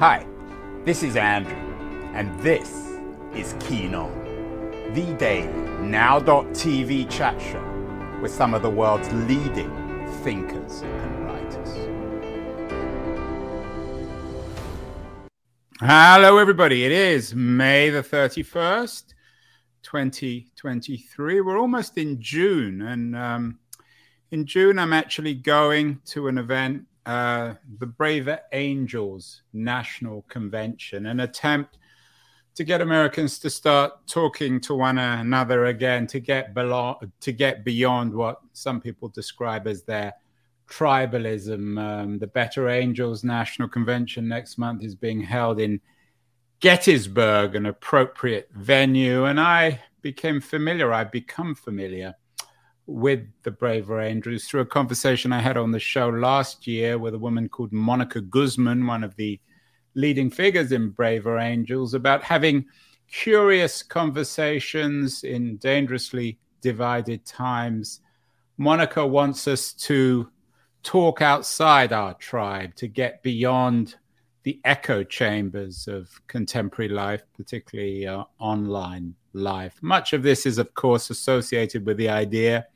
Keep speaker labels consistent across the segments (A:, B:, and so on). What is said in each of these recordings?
A: Hi, this is Andrew, and this is Keen On, the daily now.tv chat show with some of the world's leading thinkers and writers. Hello, everybody. It is May the 31st, 2023. We're almost in June, and um, in June, I'm actually going to an event uh, the Braver Angels National Convention, an attempt to get Americans to start talking to one another again, to get below, to get beyond what some people describe as their tribalism. Um, the Better Angels National Convention next month is being held in Gettysburg, an appropriate venue, and I became familiar. I've become familiar with the Braver Angels through a conversation I had on the show last year with a woman called Monica Guzman, one of the leading figures in Braver Angels, about having curious conversations in dangerously divided times. Monica wants us to talk outside our tribe, to get beyond the echo chambers of contemporary life, particularly uh, online life. Much of this is, of course, associated with the idea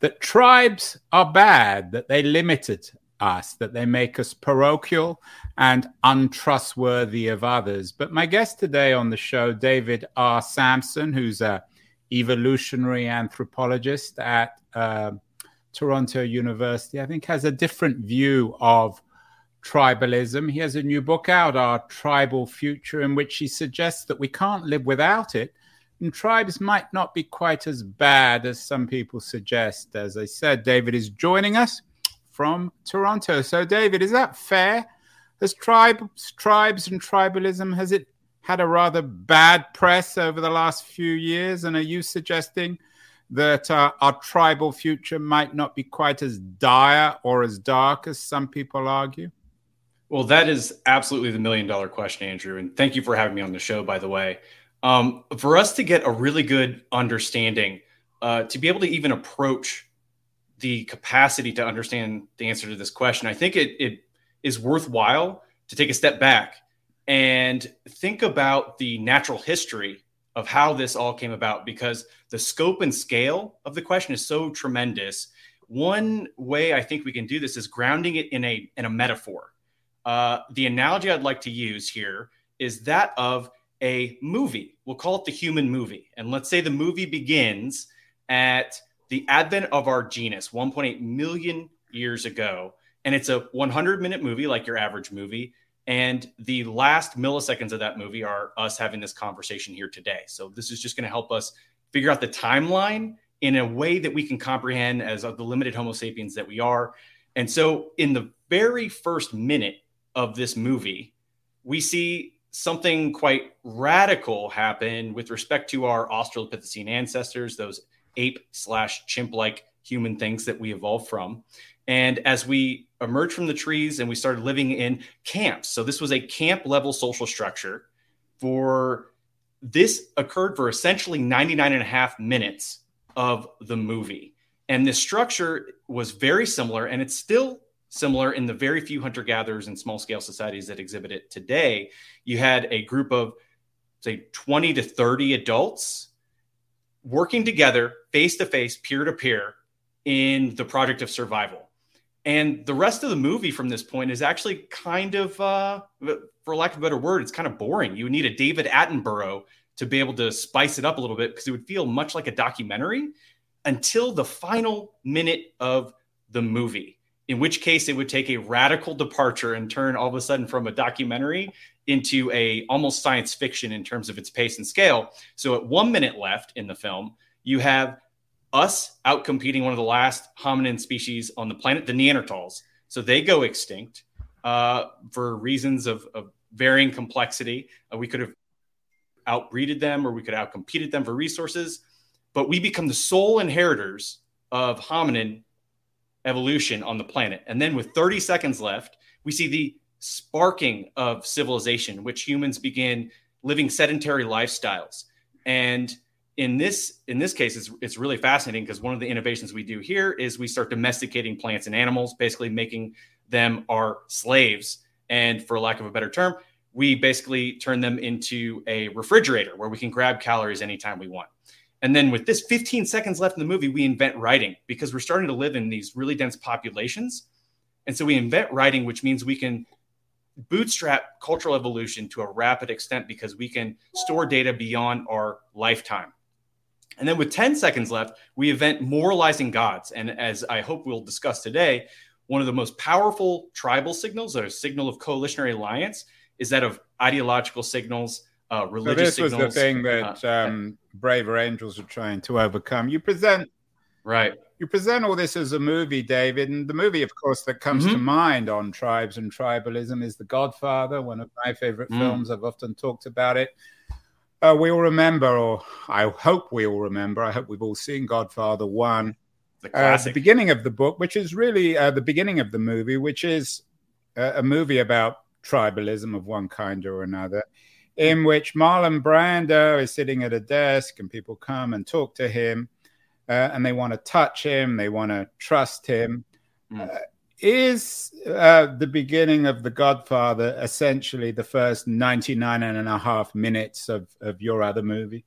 A: that tribes are bad, that they limited us, that they make us parochial and untrustworthy of others. But my guest today on the show, David R. Samson, who's a evolutionary anthropologist at uh, Toronto University, I think has a different view of tribalism. He has a new book out, Our Tribal Future, in which he suggests that we can't live without it and tribes might not be quite as bad as some people suggest. As I said, David is joining us from Toronto. So, David, is that fair? Has tribes, tribes and tribalism has it had a rather bad press over the last few years? And are you suggesting that uh, our tribal future might not be quite as dire or as dark as some people argue?
B: Well, that is absolutely the million dollar question, Andrew. And thank you for having me on the show, by the way. Um, for us to get a really good understanding, uh, to be able to even approach the capacity to understand the answer to this question, I think it, it is worthwhile to take a step back and think about the natural history of how this all came about because the scope and scale of the question is so tremendous. One way I think we can do this is grounding it in a in a metaphor. Uh, the analogy I'd like to use here is that of a movie. We'll call it the human movie. And let's say the movie begins at the advent of our genus 1.8 million years ago. And it's a 100 minute movie, like your average movie. And the last milliseconds of that movie are us having this conversation here today. So this is just going to help us figure out the timeline in a way that we can comprehend as the limited Homo sapiens that we are. And so in the very first minute of this movie, we see something quite radical happened with respect to our Australopithecine ancestors, those ape slash chimp like human things that we evolved from. And as we emerged from the trees and we started living in camps, so this was a camp level social structure for this occurred for essentially 99 and a half minutes of the movie. And this structure was very similar, and it's still similar in the very few hunter gatherers and small scale societies that exhibit it today. You had a group of, say, 20 to 30 adults working together face to face, peer to peer in the project of survival. And the rest of the movie from this point is actually kind of, uh, for lack of a better word, it's kind of boring. You would need a David Attenborough to be able to spice it up a little bit because it would feel much like a documentary until the final minute of the movie in which case it would take a radical departure and turn all of a sudden from a documentary into a almost science fiction in terms of its pace and scale. So at one minute left in the film, you have us out competing one of the last hominin species on the planet, the Neanderthals. So they go extinct uh, for reasons of, of varying complexity. Uh, we could have outbreeded them or we could have outcompeted them for resources, but we become the sole inheritors of hominin evolution on the planet. And then with 30 seconds left, we see the sparking of civilization, which humans begin living sedentary lifestyles. And in this in this case, it's, it's really fascinating because one of the innovations we do here is we start domesticating plants and animals, basically making them our slaves. And for lack of a better term, we basically turn them into a refrigerator where we can grab calories anytime we want. And then with this 15 seconds left in the movie, we invent writing because we're starting to live in these really dense populations. And so we invent writing, which means we can bootstrap cultural evolution to a rapid extent because we can store data beyond our lifetime. And then with 10 seconds left, we invent moralizing gods. And as I hope we'll discuss today, one of the most powerful tribal signals, or signal of coalitionary alliance, is that of ideological signals, uh, religious
A: so this
B: signals.
A: was the thing that uh, um, braver angels are trying to overcome. You present
B: right.
A: You present all this as a movie, David, and the movie, of course, that comes mm-hmm. to mind on tribes and tribalism is The Godfather, one of my favorite mm. films. I've often talked about it. Uh, we all remember, or I hope we all remember. I hope we've all seen Godfather One.
B: The, uh,
A: the beginning of the book, which is really uh, the beginning of the movie, which is a movie about tribalism of one kind or another, in which Marlon Brando is sitting at a desk and people come and talk to him uh, and they want to touch him, they want to trust him. Mm. Uh, is uh, the beginning of The Godfather essentially the first 99 and a half minutes of, of your other movie?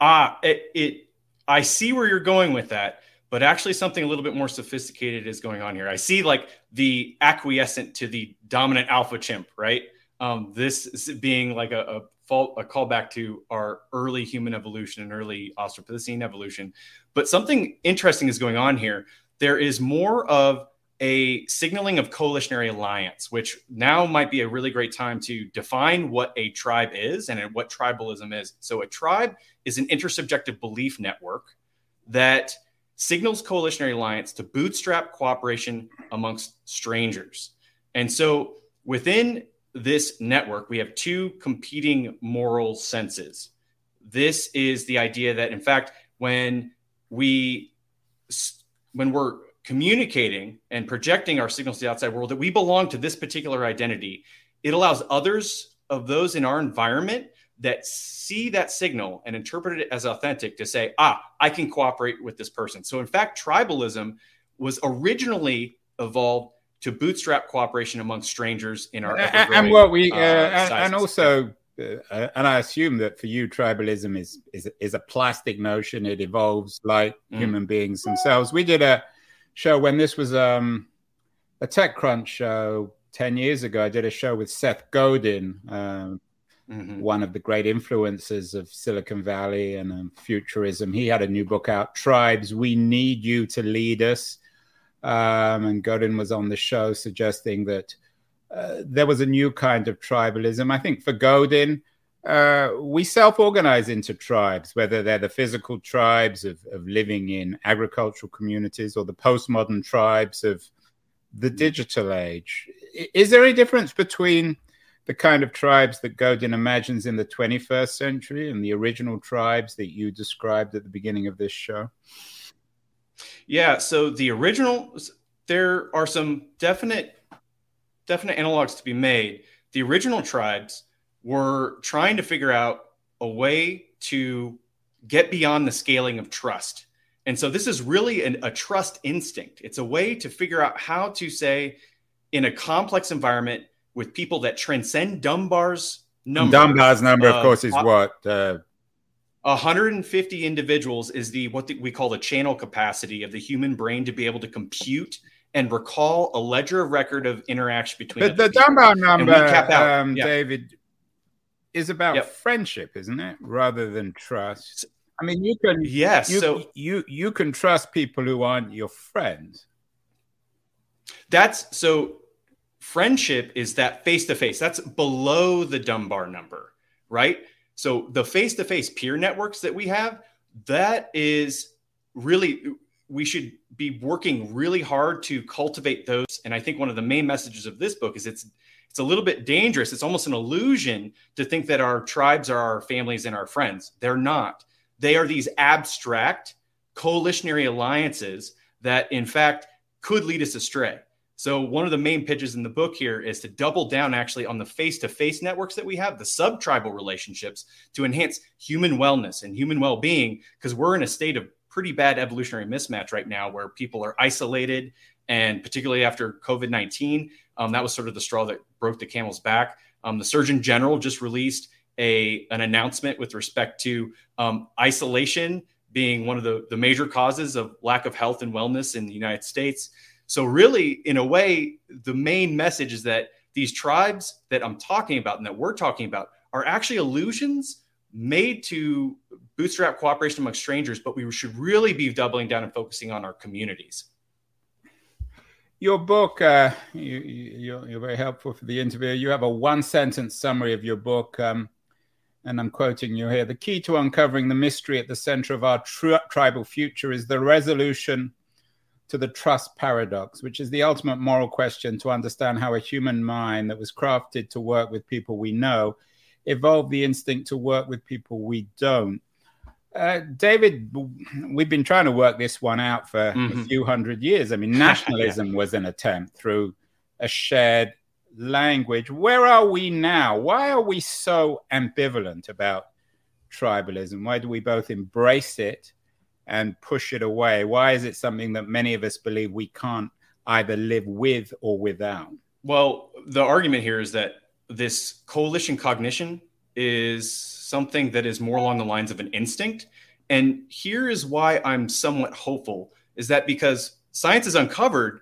B: Ah, it, it, I see where you're going with that but actually something a little bit more sophisticated is going on here. I see like the acquiescent to the dominant alpha chimp, right? Um, this being like a, a fault, a callback to our early human evolution and early Australopithecine evolution. But something interesting is going on here. There is more of a signaling of coalitionary alliance, which now might be a really great time to define what a tribe is and what tribalism is. So, a tribe is an intersubjective belief network that signals coalitionary alliance to bootstrap cooperation amongst strangers. And so within this network, we have two competing moral senses. This is the idea that, in fact, when we when we're communicating and projecting our signals to the outside world that we belong to this particular identity, it allows others of those in our environment that see that signal and interpret it as authentic to say, ah, I can cooperate with this person. So, in fact, tribalism was originally evolved to bootstrap cooperation among strangers in our
A: and, and what we uh, uh, and, also. Uh, and I assume that for you, tribalism is is is a plastic notion. It evolves like mm. human beings themselves. We did a show when this was um, a TechCrunch show ten years ago. I did a show with Seth Godin, um, mm-hmm. one of the great influences of Silicon Valley and um, futurism. He had a new book out, Tribes, We Need You to Lead Us. Um, and Godin was on the show suggesting that uh, there was a new kind of tribalism. I think for Godin, uh, we self organize into tribes, whether they're the physical tribes of, of living in agricultural communities or the postmodern tribes of the mm. digital age. Is there a difference between the kind of tribes that Godin imagines in the 21st century and the original tribes that you described at the beginning of this show?
B: Yeah, so the original there are some definite definite analogs to be made. The original tribes were trying to figure out a way to get beyond the scaling of trust. And so this is really an, a trust instinct. It's a way to figure out how to say in a complex environment with people that transcend Dunbar's number.
A: Dunbar's number, of course, is uh, what. Uh,
B: 150 individuals is the what the, we call the channel capacity of the human brain to be able to compute and recall a ledger of record of interaction between.
A: But the Dunbar number, um, yeah. David, is about yep. friendship, isn't it, rather than trust? I mean, you can
B: yes,
A: you,
B: so
A: you you can trust people who aren't your friends.
B: That's so Friendship is that face to face. That's below the Dunbar number, right? So the face to face peer networks that we have, that is really, we should be working really hard to cultivate those. And I think one of the main messages of this book is it's, it's a little bit dangerous. It's almost an illusion to think that our tribes are our families and our friends. They're not. They are these abstract coalitionary alliances that, in fact, could lead us astray. So one of the main pitches in the book here is to double down actually on the face-to-face networks that we have, the sub-tribal relationships to enhance human wellness and human well-being because we're in a state of pretty bad evolutionary mismatch right now where people are isolated And particularly after COVID 19, um, that was sort of the straw that broke the camel's back. Um, the Surgeon General just released a, an announcement with respect to um, isolation being one of the, the major causes of lack of health and wellness in the United States. So, really, in a way, the main message is that these tribes that I'm talking about and that we're talking about are actually illusions made to bootstrap cooperation among strangers, but we should really be doubling down and focusing on our communities.
A: Your book, uh, you, are you, very helpful for the interview. You have a one sentence summary of your book, um, and I'm quoting you here. The key to uncovering the mystery at the center of our tri- tribal future is the resolution to the trust paradox, which is the ultimate moral question to understand how a human mind that was crafted to work with people we know evolved the instinct to work with people we don't. Uh, David, we've been trying to work this one out for mm-hmm. a few hundred years. I mean, nationalism yeah. was an attempt through a shared language. Where are we now? Why are we so ambivalent about tribalism? Why do we both embrace it and push it away? Why is it something that many of us believe we can't either live with or without?
B: Well, the argument here is that this coalition cognition is something that is more along the lines of an instinct. And here is why I'm somewhat hopeful is that because science has uncovered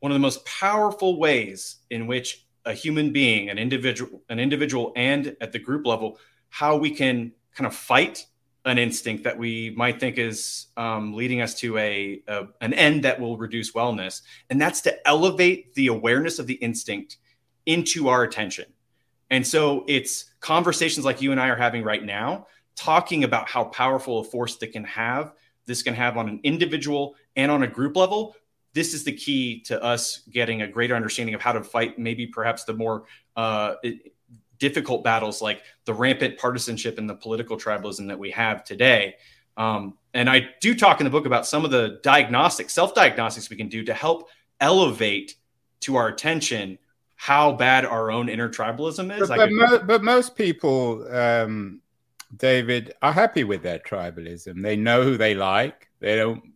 B: one of the most powerful ways in which a human being, an individual, an individual and at the group level, how we can kind of fight an instinct that we might think is um, leading us to a, a, an end that will reduce wellness, and that's to elevate the awareness of the instinct into our attention. And so it's conversations like you and I are having right now, talking about how powerful a force that can have, this can have on an individual and on a group level. This is the key to us getting a greater understanding of how to fight, maybe perhaps the more uh, difficult battles like the rampant partisanship and the political tribalism that we have today. Um, and I do talk in the book about some of the diagnostics, self diagnostics we can do to help elevate to our attention how bad our own inner tribalism is.
A: But, but, mo- but most people, um, David, are happy with their tribalism. They know who they like. They don't.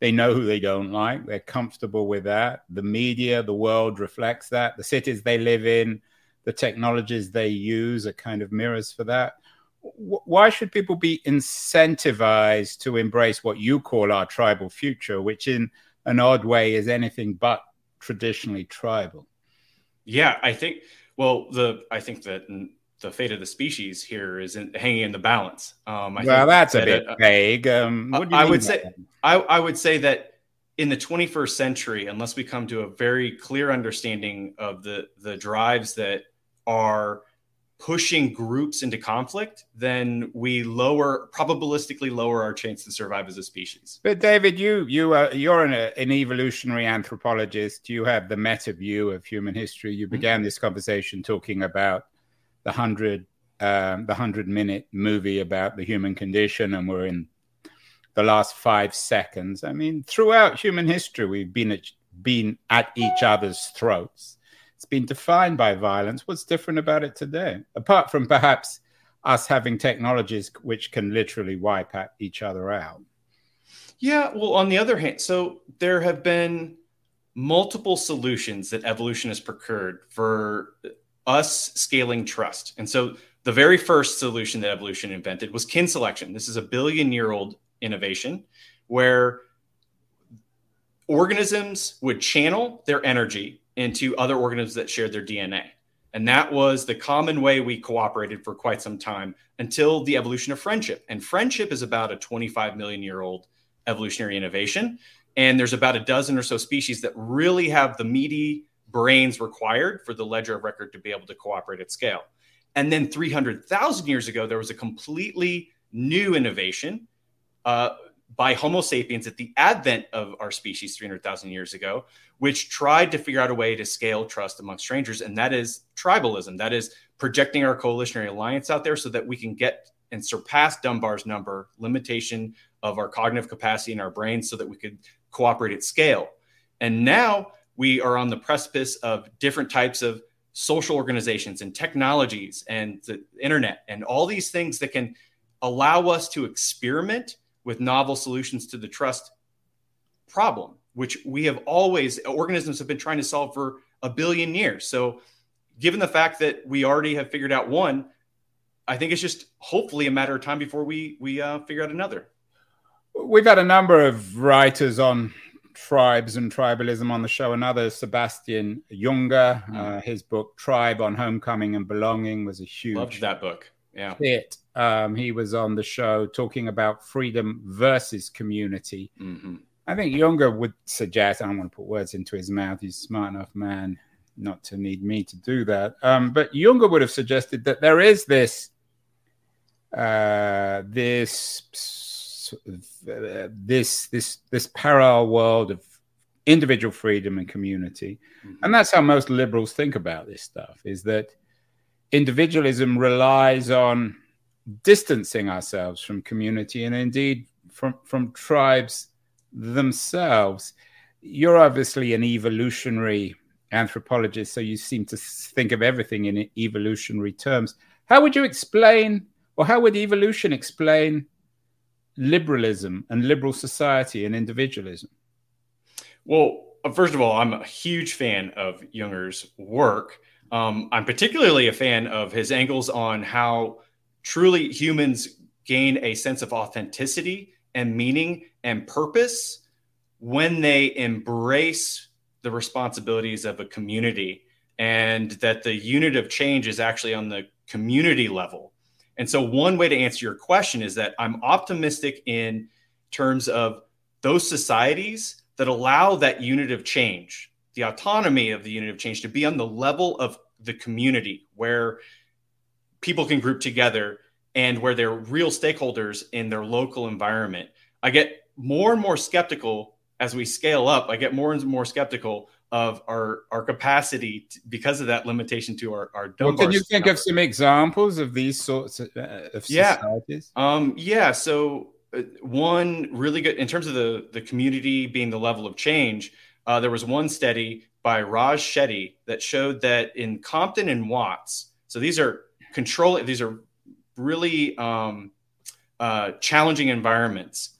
A: They know who they don't like. They're comfortable with that. The media, the world reflects that. The cities they live in, the technologies they use are kind of mirrors for that. Why should people be incentivized to embrace what you call our tribal future, which in an odd way is anything but traditionally tribal?
B: Yeah, I think. Well, the I think that the fate of the species here is in, hanging in the balance.
A: Um, I well, that's that a bit vague. Um,
B: I would say I, I would say that in the 21st century, unless we come to a very clear understanding of the the drives that are pushing groups into conflict, then we lower probabilistically lower our chance to survive as a species.
A: But David, you you are you're an, an evolutionary anthropologist. You have the meta view of human history. You mm-hmm. began mm-hmm. this conversation talking about the hundred um, the hundred minute movie about the human condition, and we're in the last five seconds. I mean, throughout human history, we've been at, been at each other's throats it's been defined by violence. What's different about it today? Apart from perhaps us having technologies which can literally wipe each other out.
B: Yeah, well, on the other hand, so there have been multiple solutions that evolution has procured for us scaling trust. And so the very first solution that evolution invented was kin selection. This is a billion year old innovation where organisms would channel their energy into other organisms that shared their DNA. And that was the common way we cooperated for quite some time until the evolution of friendship. And friendship is about a 25 million year old evolutionary innovation. And there's about a dozen or so species that really have the meaty brains required for the ledger of record to be able to cooperate at scale. And then 300,000 years ago, there was a completely new innovation uh, by Homo sapiens at the advent of our species 300,000 years ago, which tried to figure out a way to scale trust among strangers. And that is tribalism. That is projecting our coalitionary alliance out there so that we can get and surpass Dunbar's number limitation of our cognitive capacity in our brains so that we could cooperate at scale. And now we are on the precipice of different types of social organizations and technologies and the internet and all these things that can allow us to experiment with novel solutions to the trust problem. which we have always organisms have been trying to solve for a billion years. So, given the fact that we already have figured out one, I think it's just hopefully a matter of time before we we uh, figure out another.
A: We've had a number of writers on tribes and tribalism on the show. Another, Sebastian Junger, mm. uh, his book "Tribe on Homecoming and Belonging" was a huge.
B: Loved that book. Yeah.
A: Hit. Um, he was on the show talking about freedom versus community. Mm-hmm. I think Junger would suggest. I don't want to put words into his mouth. He's a smart enough man not to need me to do that. Um, but Junger would have suggested that there is this uh, this this this this parallel world of individual freedom and community mm-hmm. and that's how most liberals think about this stuff is that individualism relies on distancing ourselves from community and indeed from from tribes themselves you're obviously an evolutionary anthropologist so you seem to think of everything in evolutionary terms how would you explain or how would evolution explain liberalism and liberal society and individualism?
B: Well, uh, first of all, I'm a huge fan of Junger's work. Um, I'm particularly a fan of his angles on how truly humans gain a sense of authenticity and meaning and purpose when they embrace the responsibilities of a community and that the unit of change is actually on the community level. And so, one way to answer your question is that I'm optimistic in terms of those societies that allow that unit of change, the autonomy of the unit of change to be on the level of the community where people can group together and where they're real stakeholders in their local environment. I get more and more skeptical as we scale up. I get more and more skeptical of our our capacity to, because of that limitation to our our
A: well, can you think number. of some examples of these sorts of, uh, of
B: yeah. societies um yeah so uh, one really good in terms of the the community being the level of change uh, there was one study by Raj Chetty that showed that in compton and watts so these are control these are really um, uh, challenging environments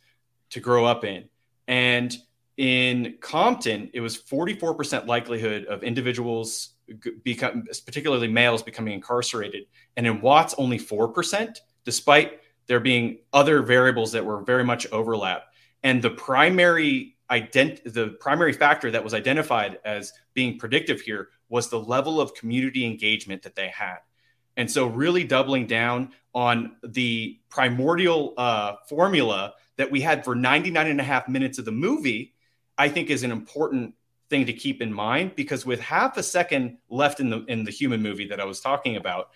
B: to grow up in and in Compton, it was 44% likelihood of individuals become, particularly males, becoming incarcerated. And in Watts, only 4%, despite there being other variables that were very much overlap. And the primary ident- the primary factor that was identified as being predictive here was the level of community engagement that they had. And so, really doubling down on the primordial uh, formula that we had for 99 and a half minutes of the movie I think is an important thing to keep in mind because with half a second left in the in the human movie that I was talking about,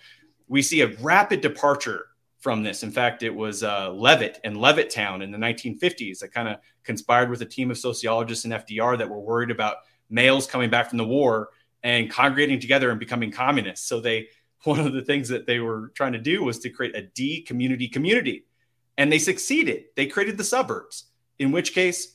B: we see a rapid departure from this. In fact, it was uh, Levitt and Levittown in the 1950s that kind of conspired with a team of sociologists and FDR that were worried about males coming back from the war and congregating together and becoming communists. So they one of the things that they were trying to do was to create a D community community. And they succeeded. They created the suburbs, in which case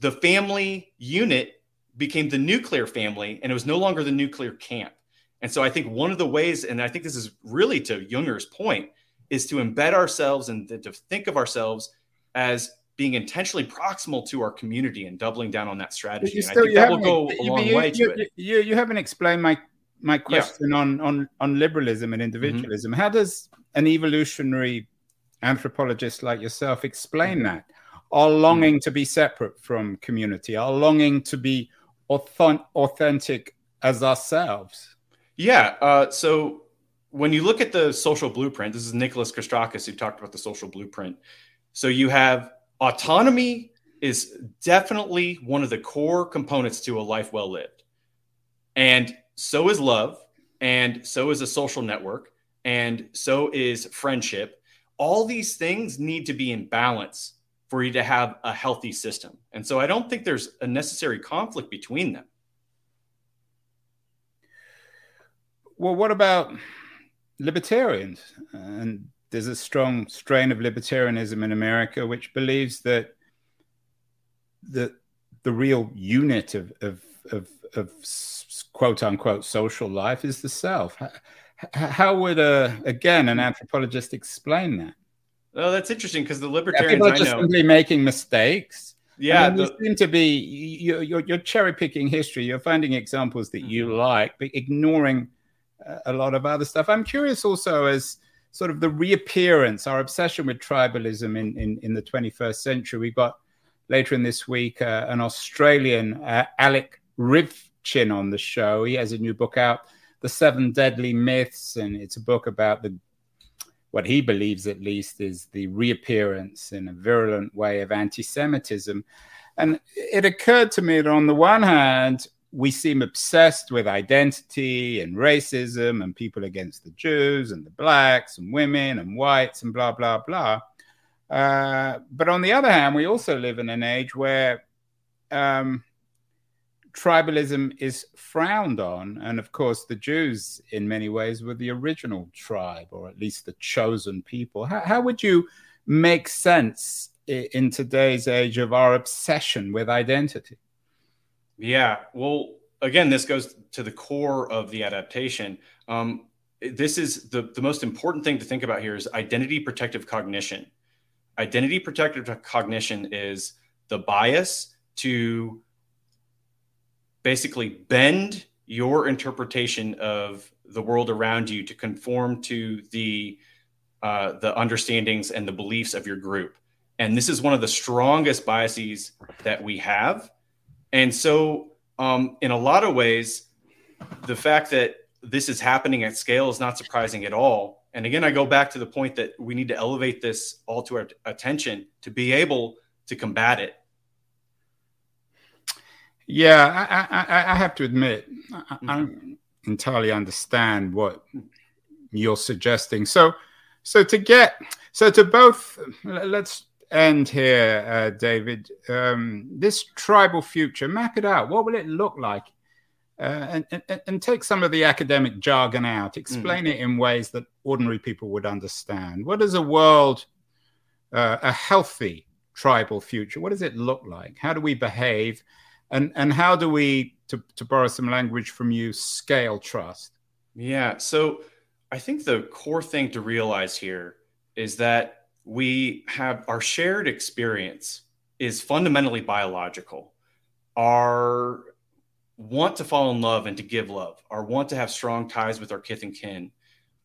B: the family unit became the nuclear family and it was no longer the nuclear camp. And so I think one of the ways, and I think this is really to Junger's point, is to embed ourselves and to think of ourselves as being intentionally proximal to our community and doubling down on that strategy. And still, I think that will go a long
A: you,
B: way
A: you,
B: to it.
A: You, you haven't explained my my question yeah. on, on on liberalism and individualism. Mm-hmm. How does an evolutionary anthropologist like yourself explain mm-hmm. that? Our longing to be separate from community, our longing to be authentic as ourselves.
B: Yeah. Uh, so when you look at the social blueprint, this is Nicholas Christakis who talked about the social blueprint. So you have autonomy is definitely one of the core components to a life well lived. And so is love, and so is a social network, and so is friendship. All these things need to be in balance for you to have a healthy system. And so I don't think there's a necessary conflict between them.
A: Well, what about libertarians? And there's a strong strain of libertarianism in America which believes that the the real unit of of of, of quote unquote social life is the self. How, how would a again an anthropologist explain that?
B: Well, that's interesting because the libertarians
A: yeah, people are just simply making mistakes.
B: Yeah,
A: I mean, the, you seem to be you're, you're, you're cherry picking history. You're finding examples that you mm-hmm. like, but ignoring a lot of other stuff. I'm curious also as sort of the reappearance, our obsession with tribalism in in, in the 21st century. We've got later in this week uh, an Australian, uh, Alec Ryvchin, on the show. He has a new book out, The Seven Deadly Myths, and it's a book about the what he believes, at least, is the reappearance in a virulent way of anti Semitism. And it occurred to me that on the one hand, we seem obsessed with identity and racism and people against the Jews and the blacks and women and whites and blah, blah, blah. Uh, but on the other hand, we also live in an age where um, tribalism is frowned on. And of course, the Jews, in many ways, were the original tribe, or at least the chosen people. How, how would you make sense in today's age of our obsession with identity?
B: Yeah. Well, again, this goes to the core of the adaptation. Um, this is the, the most important thing to think about here is identity protective cognition. Identity protective cognition is the bias to basically bend your interpretation of the world around you to conform to the uh, the understandings and the beliefs of your group. And this is one of the strongest biases that we have. And so, um, in a lot of ways, the fact that this is happening at scale is not surprising at all. And again, I go back to the point that we need to elevate this all to our attention to be able to combat it.
A: Yeah, I, I, I have to admit, I, I, don't mm-hmm. entirely understand what you're suggesting. So, so to get, so to both, let's end here, uh, David. Um, this tribal future, map it out. What will it look like? Uh, and, and, and, take some of the academic jargon out. Explain mm. it in ways that ordinary people would understand. What is a world, uh, a healthy tribal future? What does it look like? How do we behave? and and how do we to, to borrow some language from you scale trust
B: yeah so i think the core thing to realize here is that we have our shared experience is fundamentally biological our want to fall in love and to give love our want to have strong ties with our kith and kin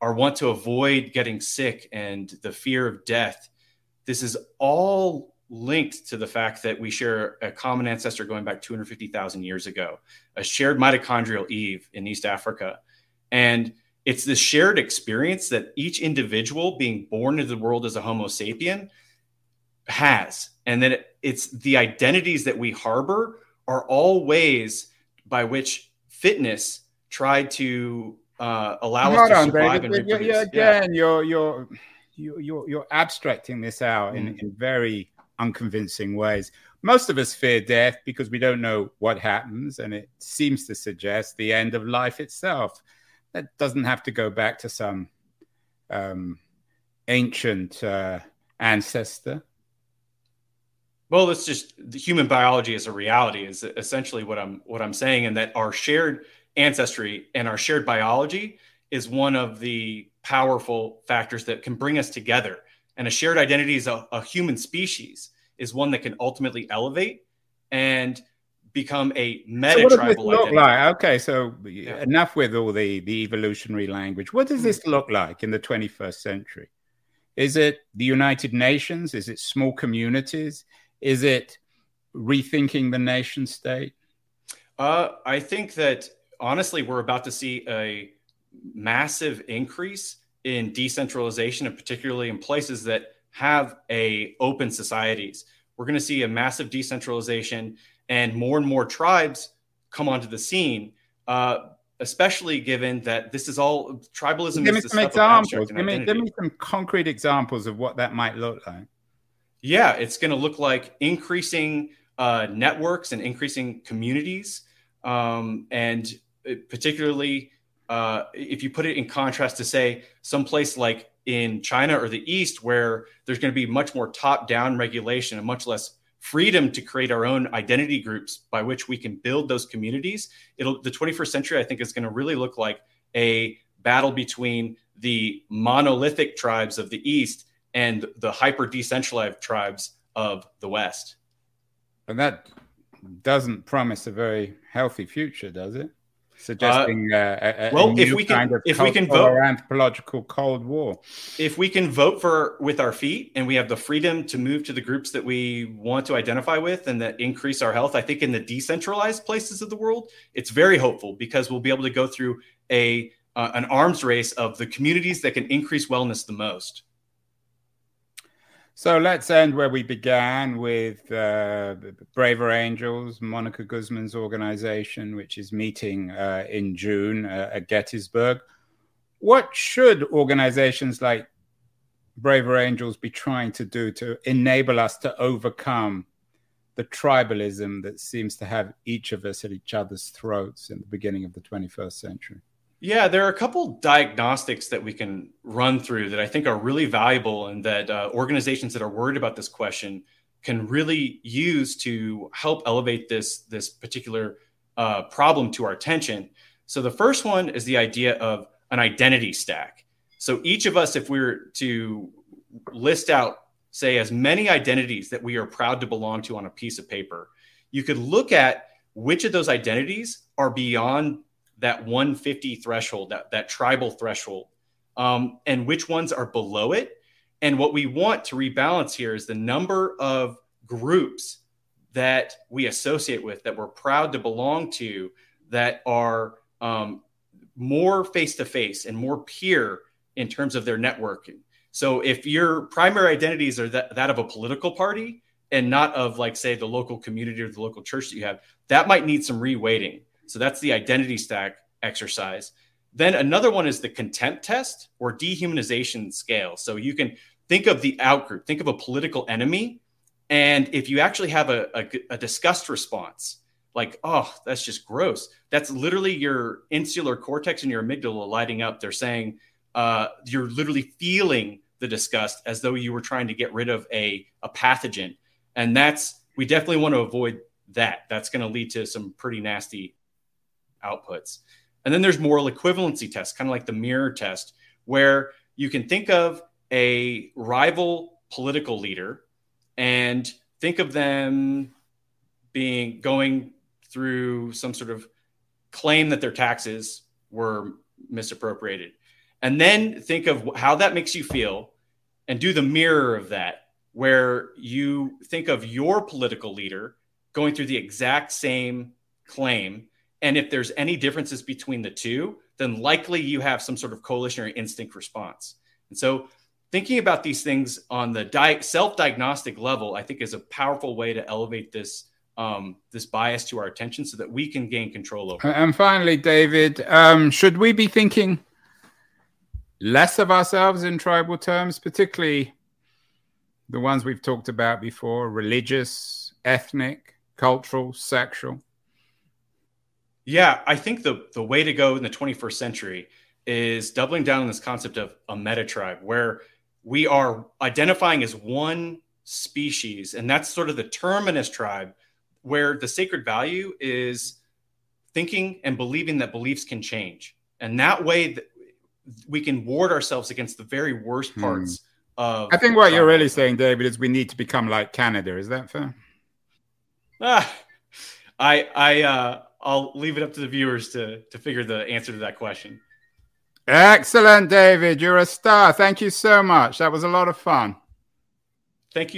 B: our want to avoid getting sick and the fear of death this is all linked to the fact that we share a common ancestor going back 250,000 years ago, a shared mitochondrial Eve in East Africa. And it's this shared experience that each individual being born into the world as a Homo sapien has. And that it's the identities that we harbor are all ways by which fitness tried to uh, allow Hold us to on, survive David. and
A: reproduce. again, yeah. you're, you're, you're, you're abstracting this out mm. in, in very unconvincing ways. Most of us fear death because we don't know what happens, and it seems to suggest the end of life itself. That doesn't have to go back to some um, ancient uh, ancestor.
B: Well, it's just human biology as a reality is essentially what I'm what I'm saying, and that our shared ancestry and our shared biology is one of the powerful factors that can bring us together and a shared identity is a, a human species is one that can ultimately elevate and become a meta so tribal
A: look like? Okay, so yeah. enough with all the the evolutionary language. What does this look like in the 21st century? Is it the United Nations? Is it small communities? Is it rethinking the nation state?
B: Uh, I think that honestly, we're about to see a massive increase in decentralization and particularly in places that have a open societies we're going to see a massive decentralization and more and more tribes come onto the scene uh, especially given that this is all tribalism
A: give me some examples. give me, give me some concrete examples of what that might look like.
B: Yeah it's going to look like increasing uh, networks and increasing communities um, and particularly uh, if you put it in contrast to say some place like in China or the East, where there's going to be much more top-down regulation and much less freedom to create our own identity groups by which we can build those communities. It'll the 21st century, I think, is going to really look like a battle between the monolithic tribes of the East and the hyper decentralized tribes of the West.
A: And that doesn't promise a very healthy future, does it? Suggesting uh, uh, a, a,
B: well,
A: a
B: if we can,
A: kind of
B: if we can vote,
A: anthropological Cold War.
B: If we can vote for with our feet, and we have the freedom to move to the groups that we want to identify with, and that increase our health, I think in the decentralized places of the world, it's very hopeful because we'll be able to go through a uh, an arms race of the communities that can increase wellness the most.
A: So let's end where we began with uh, Braver Angels, Monica Guzman's organization, which is meeting uh, in June uh, at Gettysburg. What should organizations like Braver Angels be trying to do to enable us to overcome the tribalism that seems to have each of us at each other's throats in the beginning of the 21st century?
B: Yeah, there are a couple diagnostics that we can run through that I think are really valuable and that uh, organizations that are worried about this question can really use to help elevate this this particular uh, problem to our attention. So the first one is the idea of an identity stack. So each of us, if we were to list out, say, as many identities that we are proud to belong to on a piece of paper, you could look at which of those identities are beyond that 150 threshold, that, that tribal threshold, um, and which ones are below it. And what we want to rebalance here is the number of groups that we associate with, that we're proud to belong to, that are um, more face to face and more peer in terms of their networking. So if your primary identities are that, that of a political party and not of, like, say, the local community or the local church that you have, that might need some reweighting. So that's the identity stack exercise. Then another one is the contempt test or dehumanization scale. So you can think of the outgroup, think of a political enemy. And if you actually have a, a, a disgust response, like, oh, that's just gross, that's literally your insular cortex and your amygdala lighting up. They're saying uh, you're literally feeling the disgust as though you were trying to get rid of a, a pathogen. And that's, we definitely want to avoid that. That's going to lead to some pretty nasty outputs. And then there's moral equivalency tests, kind of like the mirror test, where you can think of a rival political leader and think of them being going through some sort of claim that their taxes were misappropriated. And then think of how that makes you feel and do the mirror of that, where you think of your political leader going through the exact same claim and if there's any differences between the two, then likely you have some sort of coalition or instinct response. And so thinking about these things on the di- self-diagnostic level, I think is a powerful way to elevate this um, this bias to our attention so that we can gain control over.
A: And finally, David, um, should we be thinking less of ourselves in tribal terms, particularly the ones we've talked about before religious, ethnic, cultural, sexual?
B: Yeah, I think the the way to go in the 21st century is doubling down on this concept of a meta tribe where we are identifying as one species and that's sort of the terminus tribe where the sacred value is thinking and believing that beliefs can change. And that way we can ward ourselves against the very worst hmm. parts hmm. of
A: I think what you're really saying David is we need to become like Canada, is that fair?
B: Ah, I I uh I'll leave it up to the viewers to to figure the answer to that question.
A: Excellent, David. You're a star. Thank you so much. That was a lot of fun.
B: Thank you.